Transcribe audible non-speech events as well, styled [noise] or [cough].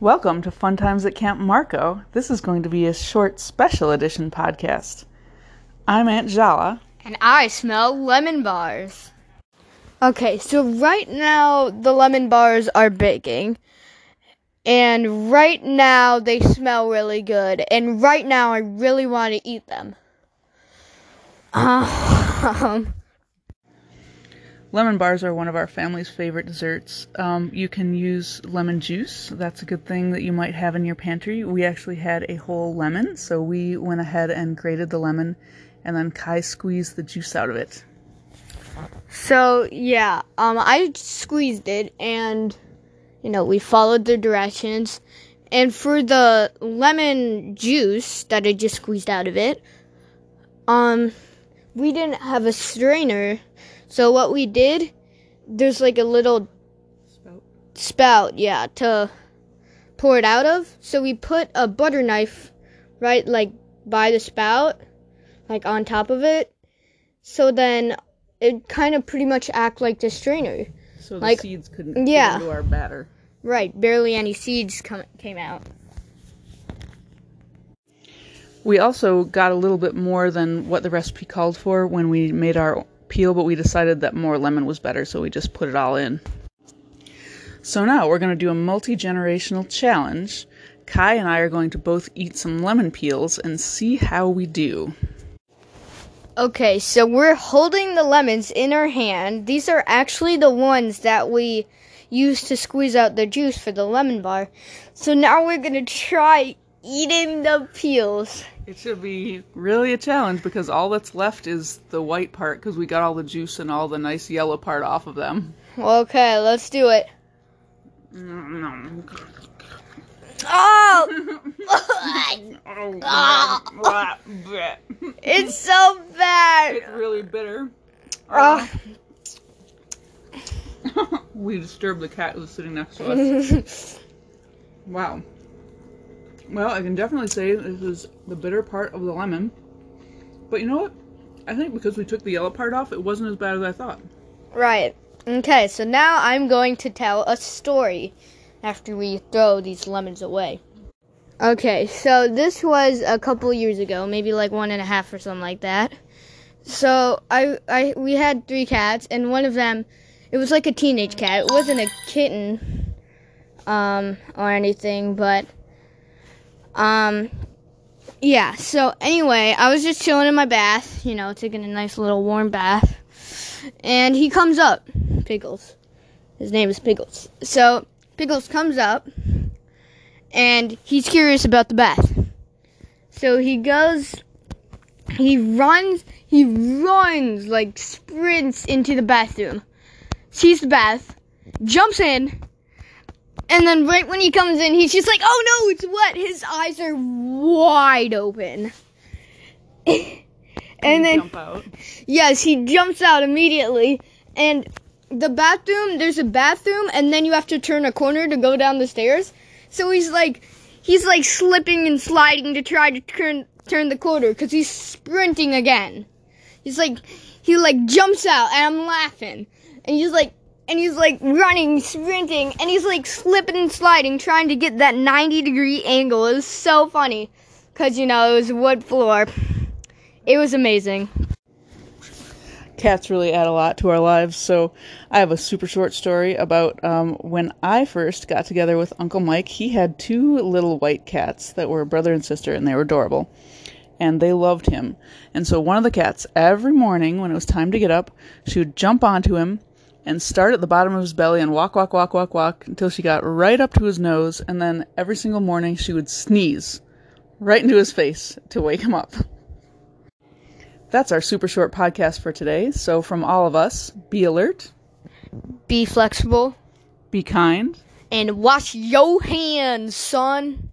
Welcome to Fun Times at Camp Marco. This is going to be a short special edition podcast. I'm Aunt Jala. And I smell lemon bars. Okay, so right now the lemon bars are baking. And right now they smell really good. And right now I really want to eat them. [sighs] Um, Lemon bars are one of our family's favorite desserts. Um, you can use lemon juice. That's a good thing that you might have in your pantry. We actually had a whole lemon, so we went ahead and grated the lemon, and then Kai squeezed the juice out of it. so yeah, um, I squeezed it and, you know, we followed the directions. And for the lemon juice that I just squeezed out of it, um, we didn't have a strainer. So what we did, there's like a little Spout. spout, yeah, to pour it out of. So we put a butter knife right like by the spout, like on top of it. So then it kind of pretty much act like the strainer. So the Like- seeds couldn't yeah. get into our batter. Right, barely any seeds come, came out. We also got a little bit more than what the recipe called for when we made our peel, but we decided that more lemon was better, so we just put it all in. So now we're going to do a multi generational challenge. Kai and I are going to both eat some lemon peels and see how we do. Okay, so we're holding the lemons in our hand. These are actually the ones that we used to squeeze out the juice for the lemon bar. So now we're gonna try eating the peels. It should be really a challenge because all that's left is the white part because we got all the juice and all the nice yellow part off of them. Okay, let's do it. Oh! [laughs] it's so bad. It's really bitter. Ah. [laughs] we disturbed the cat who was sitting next to us. [laughs] wow. Well, I can definitely say this is the bitter part of the lemon. But you know what? I think because we took the yellow part off, it wasn't as bad as I thought. right. Okay, so now I'm going to tell a story after we throw these lemons away. Okay, so this was a couple years ago, maybe like one and a half or something like that. So I, I, we had three cats, and one of them, it was like a teenage cat. It wasn't a kitten, um, or anything, but, um, yeah. So anyway, I was just chilling in my bath, you know, taking a nice little warm bath, and he comes up, Pickles. His name is Pickles. So Pickles comes up, and he's curious about the bath. So he goes, he runs, he runs like sprints into the bathroom, sees the bath, jumps in, and then right when he comes in, he's just like, "Oh no, it's wet." His eyes are wide open. [laughs] and then Jump out. Yes, he jumps out immediately. And the bathroom, there's a bathroom, and then you have to turn a corner to go down the stairs. So he's like, he's like slipping and sliding to try to turn turn the corner because he's sprinting again. He's like, he like jumps out, and I'm laughing, and he's like. And he's like running, sprinting, and he's like slipping and sliding, trying to get that 90 degree angle. It was so funny. Because, you know, it was wood floor. It was amazing. Cats really add a lot to our lives, so I have a super short story about um, when I first got together with Uncle Mike. He had two little white cats that were brother and sister, and they were adorable. And they loved him. And so one of the cats, every morning when it was time to get up, she would jump onto him and start at the bottom of his belly and walk, walk, walk, walk, walk until she got right up to his nose. And then every single morning she would sneeze right into his face to wake him up. That's our super short podcast for today. So, from all of us, be alert, Be flexible be kind, and wash your hands, son.